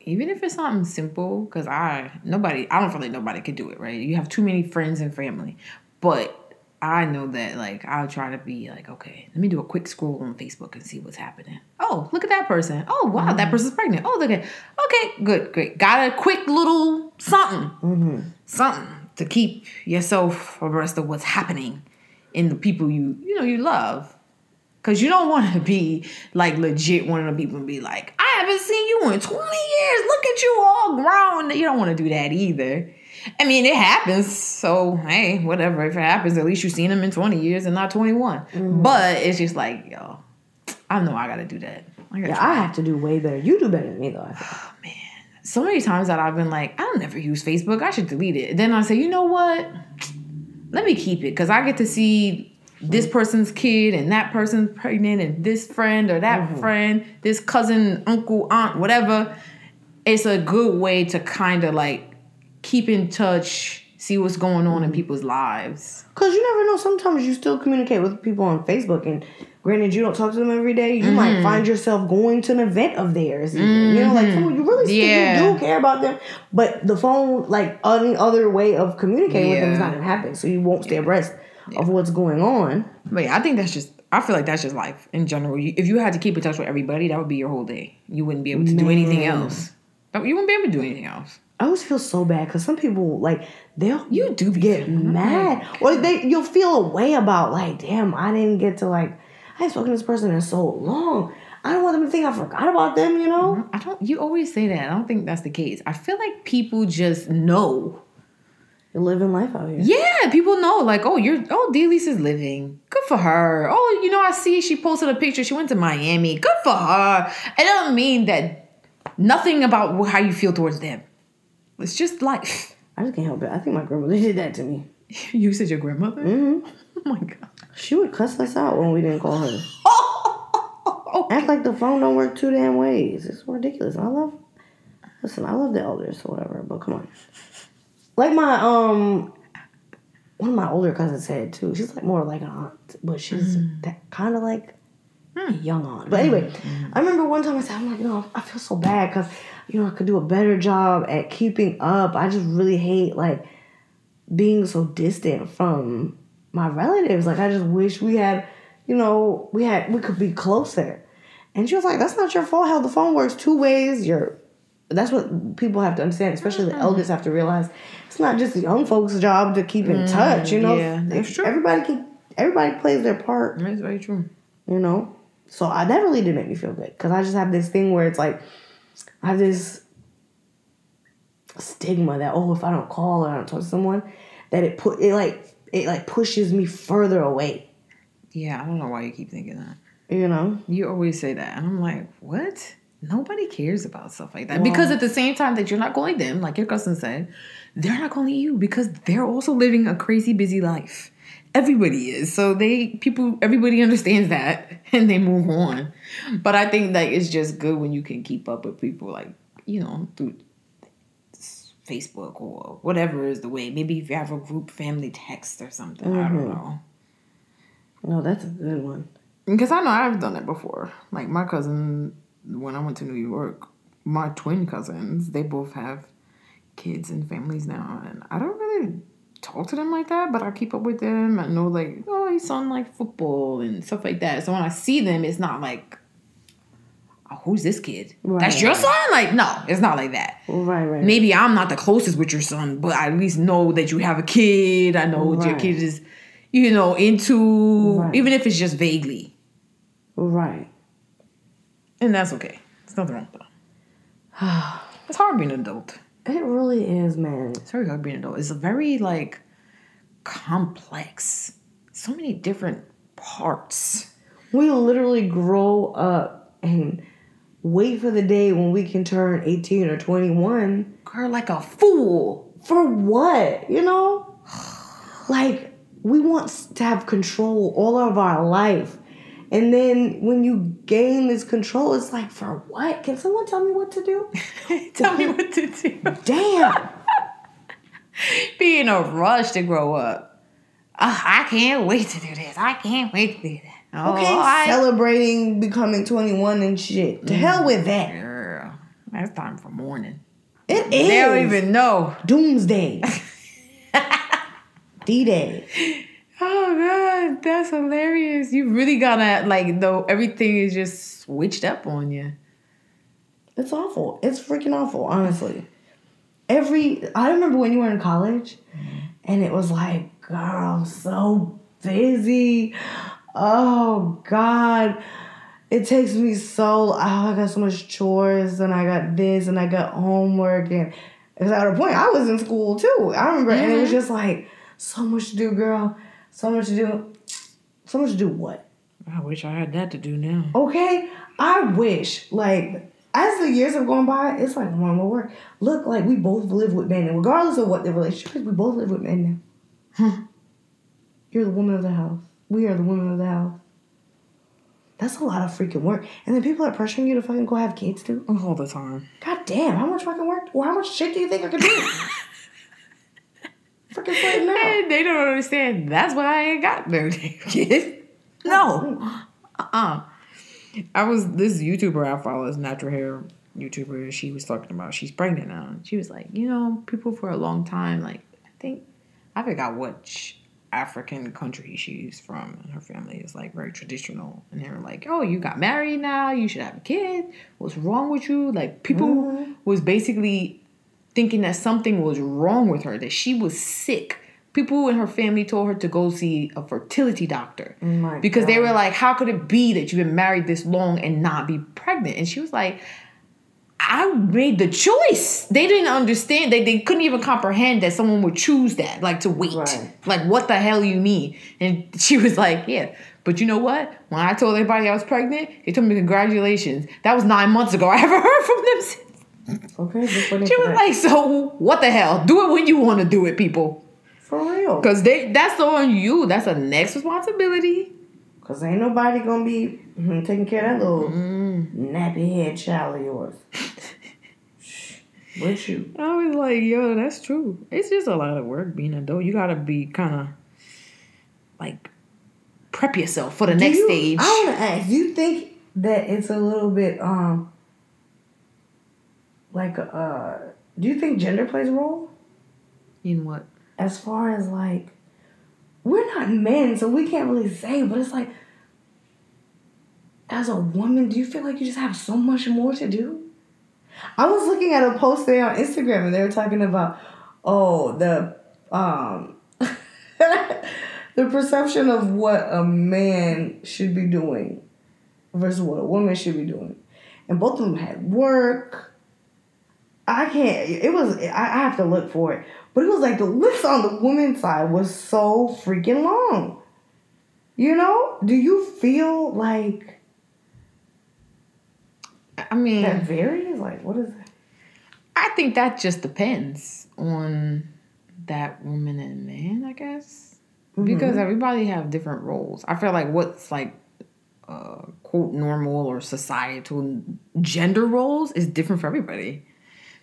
even if it's something simple, because I nobody I don't feel like nobody could do it, right? You have too many friends and family. But I know that like I'll try to be like, okay, let me do a quick scroll on Facebook and see what's happening. Oh, look at that person. Oh wow, Mm-hmm. that person's pregnant. Oh, look at okay, good, great. Got a quick little something, Mm-hmm. Something to keep yourself abreast of what's happening in the people you you know you love. Cause you don't want to be like legit one of the people and be like, I haven't seen you in 20 years. Look at you all grown. You don't want to do that either. I mean, it happens. So, hey, whatever. If it happens, at least you've seen them in 20 years and not 21. Mm-hmm. But it's just like, yo, I know I got to do that. I gotta Yeah, try. I have to do way better. You do better than me though. I think. So many times that I've been like, I'll never use Facebook. I should delete it. Then I say, you know what? Let me keep it because I get to see this person's kid and that person's pregnant and this friend or that mm-hmm. friend, this cousin, uncle, aunt, whatever. It's a good way to kind of like keep in touch, see what's going on in mm-hmm. people's lives. Cause you never know. Sometimes you still communicate with people on Facebook, and granted, you don't talk to them every day. You might Mm-hmm. find yourself going to an event of theirs. Even. You know, like someone you really still Yeah. you do care about them, but the phone, like any other way of communicating with them, is not gonna happen. So you won't stay abreast of what's going on. But yeah, I think that's just. I feel like that's just life in general. You, if you had to keep in touch with everybody, that would be your whole day. You wouldn't be able to do anything else. But You wouldn't be able to do anything else. I always feel so bad because some people like they'll You do get feeling mad, or they you'll feel a way about like, damn, I didn't get to like, I haven't spoken to this person in so long. I don't want them to think I forgot about them. You know. I don't. You always say that. I don't think that's the case. I feel like people just know. You're living life out here. Yeah, people know. Like, oh, you're. Oh, D-Lise is living. Good for her. Oh, you know, I see she posted a picture. She went to Miami. Good for her. It doesn't mean that nothing about how you feel towards them. It's just life. I just can't help it. I think my grandmother did that to me. You said your grandmother. hmm Oh my god. She would cuss us out when we didn't call her. Act like the phone don't work two damn ways. It's ridiculous. I love. Listen, I love the elders or whatever, but come on. Like my um, one of my older cousins said too. She's like more like an aunt, but she's hmm. that kind of like a young aunt. But anyway, hmm. I remember one time I said, I'm like, you know, I feel so bad because you know I could do a better job at keeping up. I just really hate like being so distant from my relatives. Like I just wish we had, you know, we had we could be closer. And she was like, "That's not your fault. How the phone works two ways. You're that's what people have to understand, especially the mm-hmm. elders have to realize it's not just the young folks' job to keep in mm, touch. You know, yeah, that's true. Everybody can, everybody plays their part. that's very true. You know, so I that really did make me feel good because I just have this thing where it's like I have this stigma that oh if I don't call or I don't talk to someone that it put it like it like pushes me further away. Yeah, I don't know why you keep thinking that. You know, You always say that. And I'm like, what? Nobody cares about stuff like that. Because at the same time that you're not calling them, like your cousin said, they're not calling you because they're also living a crazy busy life. Everybody is. So they people everybody understands that and they move on. But I think that it's just good when you can keep up with people like, you know, through Facebook or whatever is the way. Maybe if you have a group family text or something. I don't mm-hmm. know. no, that's a good one. Because I know I've done it before. Like my cousin, when I went to New York, my twin cousins, they both have kids and families now, and I don't really talk to them like that. But I keep up with them. I know like, oh, he's on like football and stuff like that. So when I see them, it's not like, oh, who's this kid? That's Right. your son? Like, no, it's not like that. Right, right. Maybe I'm not the closest with your son, but I at least know that you have a kid. I know what your kid is, you know, into, even if it's just vaguely. Right. And that's okay. There's nothing wrong with that. it's hard being an adult. It really is, man. It's very hard being an adult. It's a very like complex. So many different parts. We literally grow up and wait for the day when we can turn 18 or 21 Girl, like a fool. for what? You know? Like, we want to have control all of our life. And then when you gain this control, it's like, for what? Can someone tell me what to do? Tell me what to do. Damn. Be in a rush to grow up. Ah, I can't wait to do this. I can't wait to do that. Oh, Okay, I, celebrating becoming 21 and shit. To hell mm, with that. Girl. That's time for mourning. It is. They don't even know. Doomsday. D Day. Oh god, that's hilarious. You really gotta like though everything is just switched up on you. It's awful. It's freaking awful, honestly. Every I remember when you were in college mm. and it was like, girl, I'm so busy. Oh God. It takes me so oh, I got so much chores and I got this and I got homework and because at a point I was in school too. I remember and it was mm-hmm. just like so much to do, girl. So much to do. So much to do what? I wish I had that to do now. Okay, I wish like as the years have gone by, it's like more and more work. Look, like we both live with men, and regardless of what the relationship is, we both live with men now. Hmm. You're the woman of the house. We are the women of the house. That's a lot of freaking work. And then people are pressuring you to fucking go have kids too. Oh, all the time. God damn, how much fucking work? Well, how much shit do you think I could do? freaking slave now. And they don't understand. That's why I ain't got no damn kid. No. Uh-uh. I was this YouTuber I follow is natural hair YouTuber. She was talking about she's pregnant now. She was like, you know, people for a long time, like I think I forgot what African country she's from. And her family is like very traditional, and they were like, "Oh, you got married now. You should have a kid. What's wrong with you?" Like people Mhm. was basically thinking that something was wrong with her, that she was sick. People in her family told her to go see a fertility doctor Oh because they were like, "How could it be that you've been married this long and not be pregnant?" And she was like, "I made the choice." They didn't understand. They they couldn't even comprehend that someone would choose that, like to wait. Right. Like, what the hell you mean? And she was like, "Yeah." But you know what? When I told everybody I was pregnant, they told me congratulations. That was nine months ago. I haven't heard from them since. Okay, She was like, "So what the hell? Do it when you want to do it, people." for real. Because they that's on you. That's a next responsibility. Cause ain't nobody gonna be mhm, taking care of that little Mm. nappy head child of yours. With you. I was like, yo, that's true. It's just a lot of work being an adult. You gotta be kind of like prep yourself for the Do next you- stage. I wanna ask, you think that it's a little bit um like uh do you think gender plays a role? In what? As far as like we're not men, so we can't really say, but it's like as a woman, do you feel like you just have so much more to do? I was looking at a post today on Instagram and they were talking about oh the um the perception of what a man should be doing versus what a woman should be doing. And both of them had work. I can't it was I, I have to look for it. But it was like the list on the woman's side was so freaking long. You know? Do you feel like I mean, that varies? Like what is that? I think that just depends on that woman and man, I guess. Because everybody have different roles. I feel like what's like uh, quote normal or societal gender roles is different for everybody.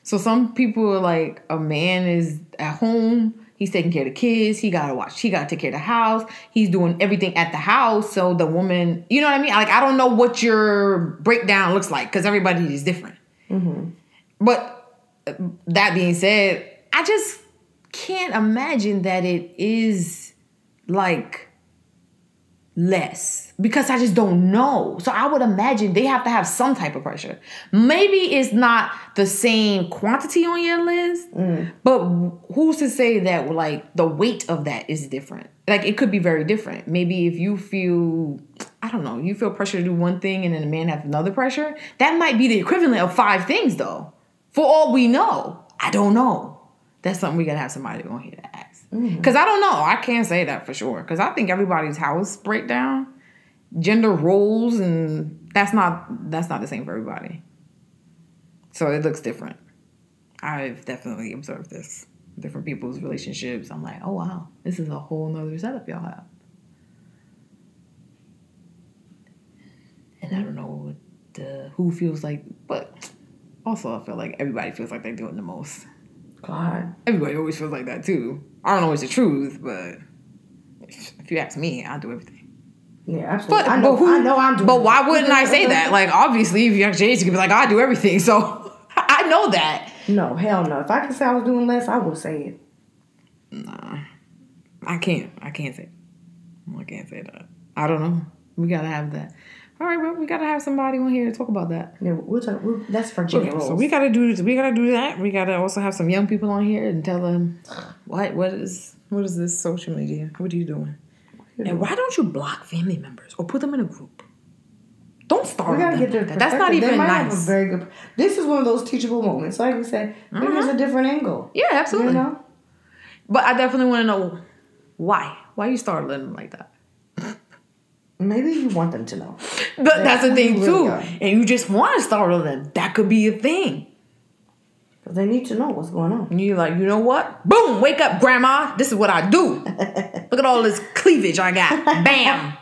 So some people are like a man is at home, he's taking care of the kids, he gotta watch, he gotta take care of the house, he's doing everything at the house. So the woman, you know what I mean? Like I don't know what your breakdown looks like because everybody is different. But uh, that being said, I just can't imagine that it is like less because I just don't know. So I would imagine they have to have some type of pressure. Maybe it's not the same quantity on your list, mm. but who's to say that like the weight of that is different? Like it could be very different. Maybe if you feel I don't know, you feel pressure to do one thing and then a man has another pressure, that might be the equivalent of five things though. For all we know. I don't know. That's something we gotta have somebody on here to ask. Mm-hmm. Because I don't know. I can't say that for sure. Because I think everybody's house breakdown, gender roles, and that's not that's not the same for everybody. So it looks different. I've definitely observed this. Different people's relationships. I'm like, oh wow, this is a whole nother setup y'all have. And I don't know the, who feels like, but also I feel like everybody feels like they're doing the most. God. Everybody always feels like that too. I don't know it's the truth, but if you ask me, I'll do everything. Yeah, absolutely. But I know but who? I know I'm doing But why wouldn't I say that? Like obviously, if you ask Jay, you could be like, I do everything. So I know that. No, hell no. If I could say I was doing less, I would say it. Nah, I can't. I can't say. I can't say that. I don't know. We gotta have that. All right, well, we gotta have somebody on here to talk about that. Yeah, we'll talk. We'll, that's Virginia rules. so we gotta do we gotta do that. We gotta also have some young people on here and tell them what what is what is this social media? What are you doing? And why don't you block family members or put them in a group? Don't start. We gotta get their That's not perspective. They even might have a nice. very good. This is one of those teachable moments. Like we said, maybe there's mm-hmm. a different angle. yeah, absolutely. You know, But I definitely want to know why. Why you started them like that? Maybe you want them to know. But that's the thing too. really. And you just want to startle them. That could be a thing. Cause they need to know what's going on. And you're like, you know what? Boom! Wake up, grandma. This is what I do. Look at all this cleavage I got. Bam.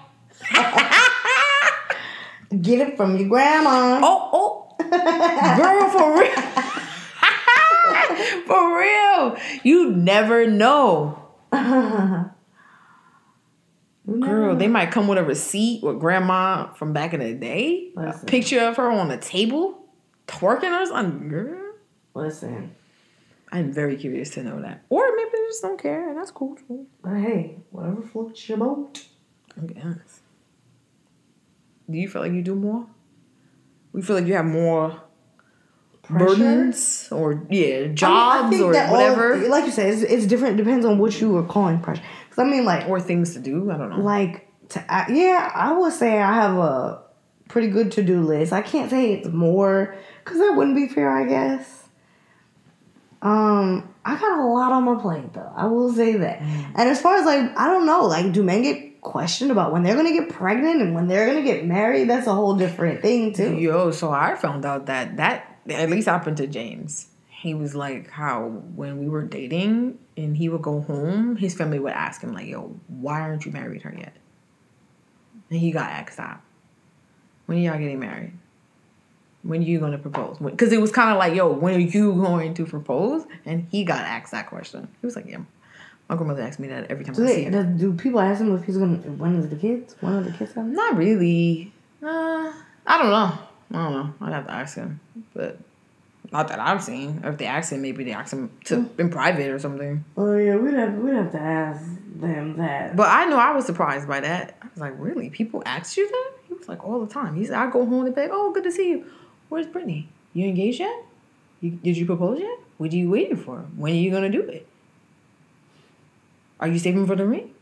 Get it from your grandma. Oh, oh. Girl, for real. for real. You never know. Girl, they might come with a receipt with grandma from back in the day. A picture of her on the table, twerking or something. Girl. Listen, I'm very curious to know that. Or maybe they just don't care, and that's cool too. but hey, whatever floats your boat. I guess. Do you feel like you do more? We feel like you have more Pressure? burdens or yeah, I mean, I jobs or that all- whatever, like you said, it's, it's different. It depends on what you are calling pressure. I mean, like, or things to do. I don't know. like to, I, yeah, I would say I have a pretty good to do list. I can't say it's more because that wouldn't be fair. I guess. Um, I got a lot on my plate though. I will say that. Mm. And as far as like, I don't know, like, do men get questioned about when they're gonna get pregnant and when they're gonna get married? That's a whole different thing too. Yo, so I found out that that at least happened to James. He was like how when we were dating and he would go home, his family would ask him like, "Yo, why aren't you married her yet?" And he got asked that. When are y'all getting married? When are you going to propose? Because it was kind of like, "Yo, when are you going to propose?" And he got asked that question. He was like, "Yeah." My grandmother asked me that every time Do, I see they, him. does, do people ask him if he's gonna when is the kids? When are the kids coming? Not really. Uh, I don't know. I don't know. I'd have to ask him, but not that I've seen. Or if they ask him, maybe they ask him to hmm. in private or something. Oh yeah, we'd have we'd have to ask them that. But I know I was surprised by that. I was like, really? People ask you that? He was like, all the time. He said, I go home and be like, oh, good to see you. Where's Brittany? You engaged yet? You, did you propose yet? What are you waiting for? When are you gonna do it? Are you saving for the ring?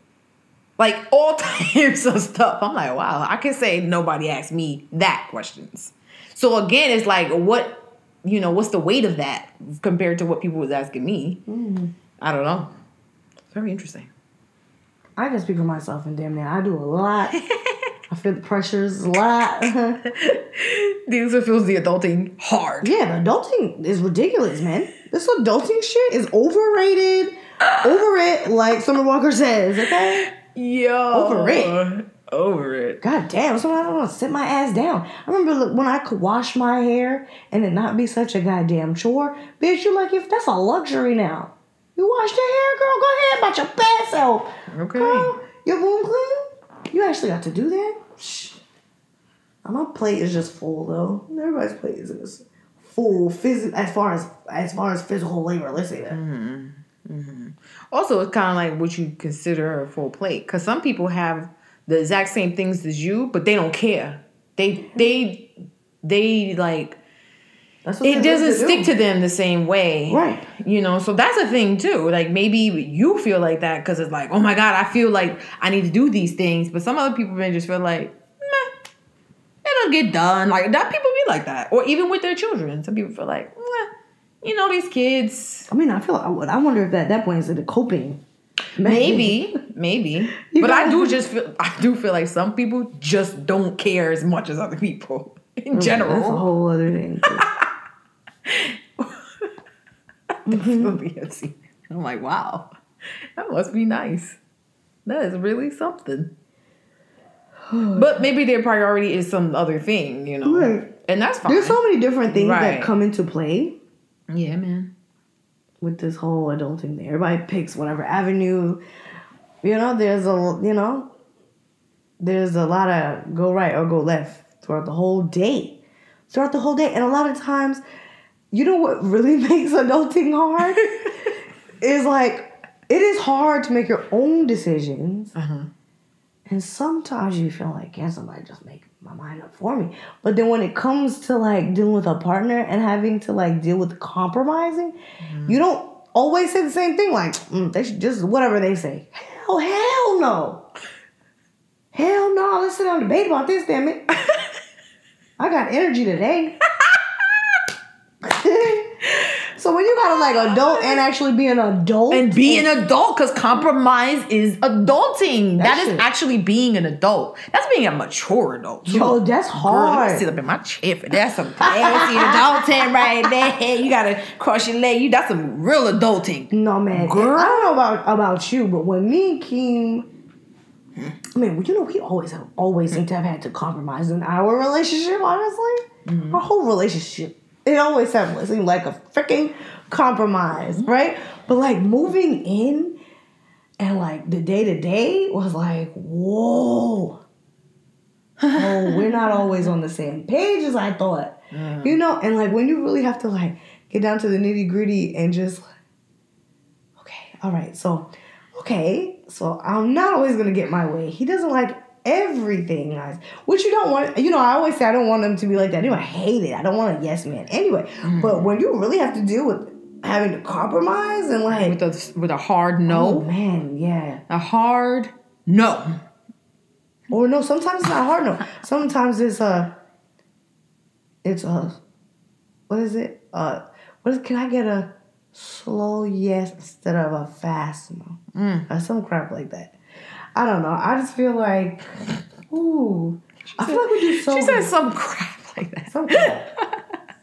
Like all types of stuff. I'm like, wow, I can say nobody asked me that questions. So again, it's like what you know, what's the weight of that compared to what people was asking me? I don't know. It's Very interesting. I can speak for myself and damn near I do a lot. I feel the pressures a lot. These feels the adulting hard. Yeah, the adulting is ridiculous, man. This adulting shit is overrated. Over it, like Summer Walker says, okay? Yo. Over it. Over it. God damn, sometimes I don't want to sit my ass down. I remember when I could wash my hair and it not be such a goddamn chore. Bitch, you like if that's a luxury now. You wash your hair, girl, go ahead about your bad self. Okay. Girl, your room clean? You actually got to do that? Shh. My plate is just full though. Everybody's plate is just full phys- as far as as far as physical labor, let's say that. Mm-hmm. Also, it's kind of like what you consider a full plate. Because some people have the exact same things as you, but they don't care. They, they, they like, That's what it doesn't supposed stick do. to them the same way. Right. You know, so that's a thing too. Like maybe you feel like that because it's like, oh my God, I feel like I need to do these things. But some other people may just feel like, meh, it'll get done. Like that people be like that. Or even with their children. Some people feel like, you know, these kids. I mean, I feel I I wonder if at that point is it a coping? Maybe, maybe. You but I do just feel I do feel like some people just don't care as much as other people in general. That's a whole other thing. Definitely. Mm-hmm. I'm like, wow, that must be nice. That is really something. but maybe their priority is some other thing, you know, Right. and that's fine. There's so many different things Right. that come into play yeah, man. With this whole adulting thing. Everybody picks whatever avenue. You know, there's a you know, there's a lot of go right or go left throughout the whole day. Throughout the whole day. And a lot of times you know what really makes adulting hard is like it is hard to make your own decisions. Uh-huh. And sometimes you feel like, can somebody just make my mind up for me? But then when it comes to like dealing with a partner and having to like deal with compromising, you don't always say the same thing. Like, mm, they should just whatever they say. Hell, hell no. Hell no. Let's sit down and debate about this, damn it. I got energy today. So when you gotta like adult and actually be an adult and be an adult because compromise is adulting. That that is actually being an adult. That's being a mature adult. too. Yo, that's hard. Girl, sit up in my chair. for- That's some classy adulting right there. You gotta cross your leg. You that's some real adulting. No man, Girl. I don't know about about you, but when me and Keem, I mean, you know, we always have always seem to have had to compromise in our relationship. Honestly, Mm-hmm. our whole relationship, it always seemed like a freaking compromise, right? But like moving in and like the day to day was like, whoa. oh, we're not always on the same page as I thought. Mm. You know, and like when you really have to like get down to the nitty gritty and just okay, all right, so okay, so I'm not always gonna get my way. He doesn't like everything guys. which you don't want. You know, I always say I don't want them to be like that. Anyway, I hate it. I don't want a yes man. Anyway, but when you really have to deal with having to compromise and like, With a with a hard oh no. man, yeah. A hard no. Or no, sometimes it's not hard. No, sometimes it's a, it's a, what is it? Uh, what is? Can I get a slow yes instead of a fast no? Mm. Or some crap like that. I don't know. I just feel like, ooh, I feel like we do so. She said some crap like that. some crap.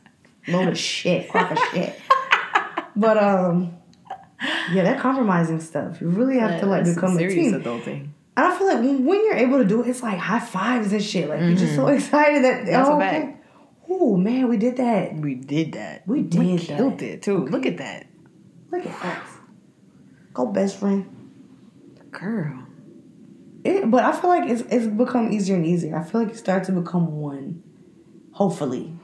Load of shit, crock of shit. But um, yeah, that compromising stuff. You really have to like become a team. adulting. And I feel like when, when you're able to do it, it's like high fives and shit. Like you're just so excited that That's oh, okay. Oh man, we did that. We did that. We did We that. killed it too. Look at that. Look at us. Go best friend. Girl. It, but I feel like it's it's become easier and easier. I feel like it starts to become one, hopefully,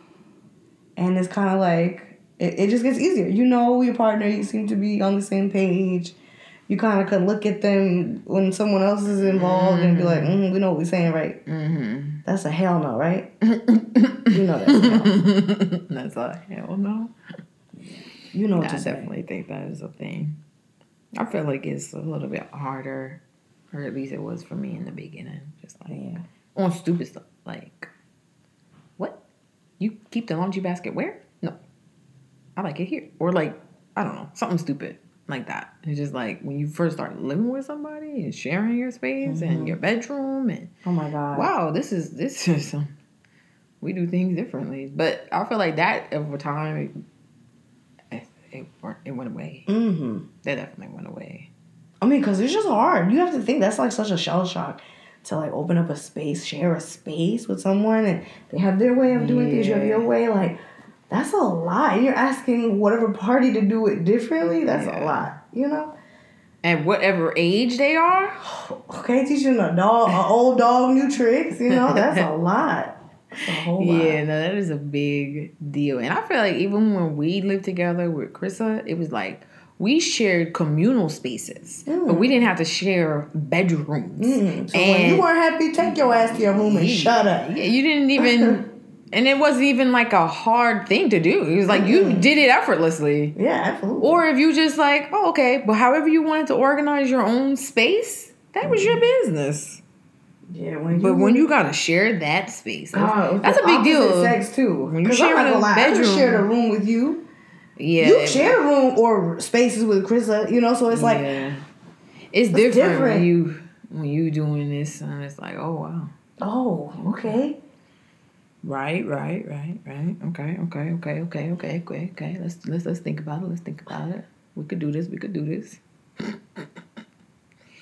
and it's kind of like it, it just gets easier. You know your partner. You seem to be on the same page. You kind of can look at them when someone else is involved and be like, mm, "We know what we're saying, right?" Mm-hmm. That's a hell no, right? you know that's a hell. That's a hell no. You know what I definitely think that is a thing. I feel like it's a little bit harder, or at least it was for me in the beginning. Just like Yeah. on stupid stuff, like what? You keep the laundry basket where? No, I like it here, or like I don't know, something stupid like that. It's just like when you first start living with somebody and sharing your space and your bedroom and Oh my god. wow, this is this is um, we do things differently. But I feel like that over time, it it, it went away. Mm-hmm. That definitely went away. I mean, because it's just hard. You have to think that's like such a shell shock to like open up a space, share a space with someone, and they have their way of doing things. You have your way. Like that's a lot. And you're asking whatever party to do it differently. That's a lot. You know. At whatever age they are, Okay, teaching a dog, an old dog, new tricks. You know, that's a lot. That's a whole lot. yeah, no, that is a big deal. And I feel like even when we lived together with Krissa, it was like we shared communal spaces, but we didn't have to share bedrooms. Mm. So when you weren't happy, take your ass to your room and shut up. Yeah, you didn't even, and it wasn't even like a hard thing to do. It was like you did it effortlessly. Yeah, absolutely. Or if you just like, oh, okay, but however you wanted to organize your own space, that was your business. yeah, when But when you gotta share that space, that's, Oh, that's a big deal. Sex too. When you share a gonna I bedroom- just shared a room with you. Yeah, You share a room or spaces with Krista, you know, so it's like yeah. it's different, different. when you when you doing this, and it's like, oh wow, Oh, okay. right, right, right, right, okay, okay, okay, okay, okay, okay, okay. Let's let's let's think about it. Let's think about it. We could do this. We could do this.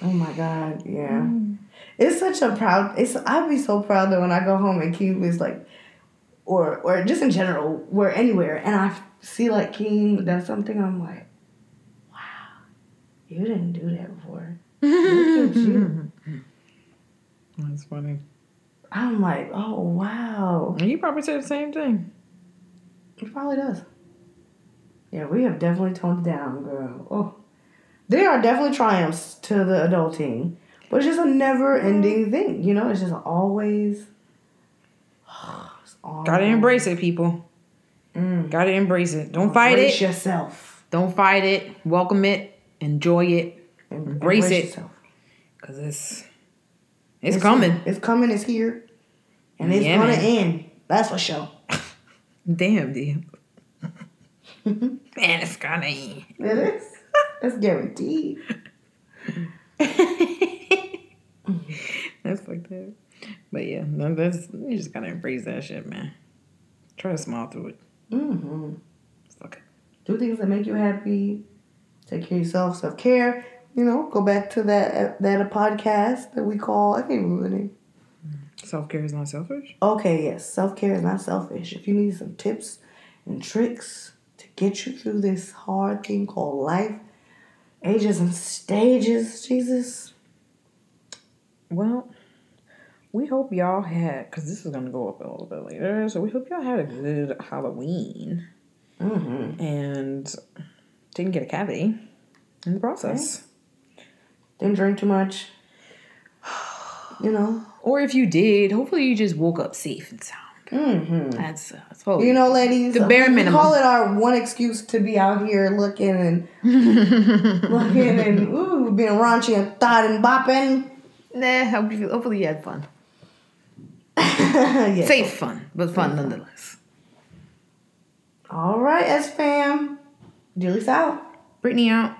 Oh my God, yeah. Mm. It's such a proud. It's I'd be so proud that when I go home and Keem is like, or or just in general, where anywhere, and I see like Keem does something, I'm like, wow, you didn't do that before. Look at you. That's funny. I'm like, oh wow, And you probably say the same thing. he probably does. Yeah, we have definitely toned it down, girl. Oh, there are definitely triumphs to the adulting, but it's just a never-ending mm-hmm. thing. You know, it's just always. it's always Gotta embrace it, people. Mm. Gotta embrace it. Don't fight Embrace it. yourself. Don't fight it. Welcome it. Enjoy it. Em- Embrace it. yourself. Cause it's it's, coming. It's coming. It's here, and it's Yeah, gonna man. end. That's for sure. Damn, dude. Man, it's gonna end. It is. It's guaranteed. That's fucked up. But yeah, no, that's you just gotta embrace that shit, man. Try to smile through it. Hmm Fuck it. Do things that make you happy. Take care of yourself. Self care. You know, go back to that that a podcast that we call. I can't remember the name. Self care is not selfish. Okay, yes, self care is not selfish. If you need some tips and tricks to get you through this hard thing called life, ages and stages, Jesus. Well, we hope y'all had because this is gonna go up a little bit later. So we hope y'all had a good Halloween Mm-hmm. and didn't get a cavity in the process. Didn't drink too much. You know. Or if you did, hopefully you just woke up safe and sound. Mm-hmm. That's uh, that's You know, ladies, The bare we minimum. call it our one excuse to be out here looking and looking and ooh, being raunchy and thought and bopping. Nah, hope hopefully you had fun. yeah. Safe fun, but fun nonetheless. All right, S fam. Julie's out. Brittany out.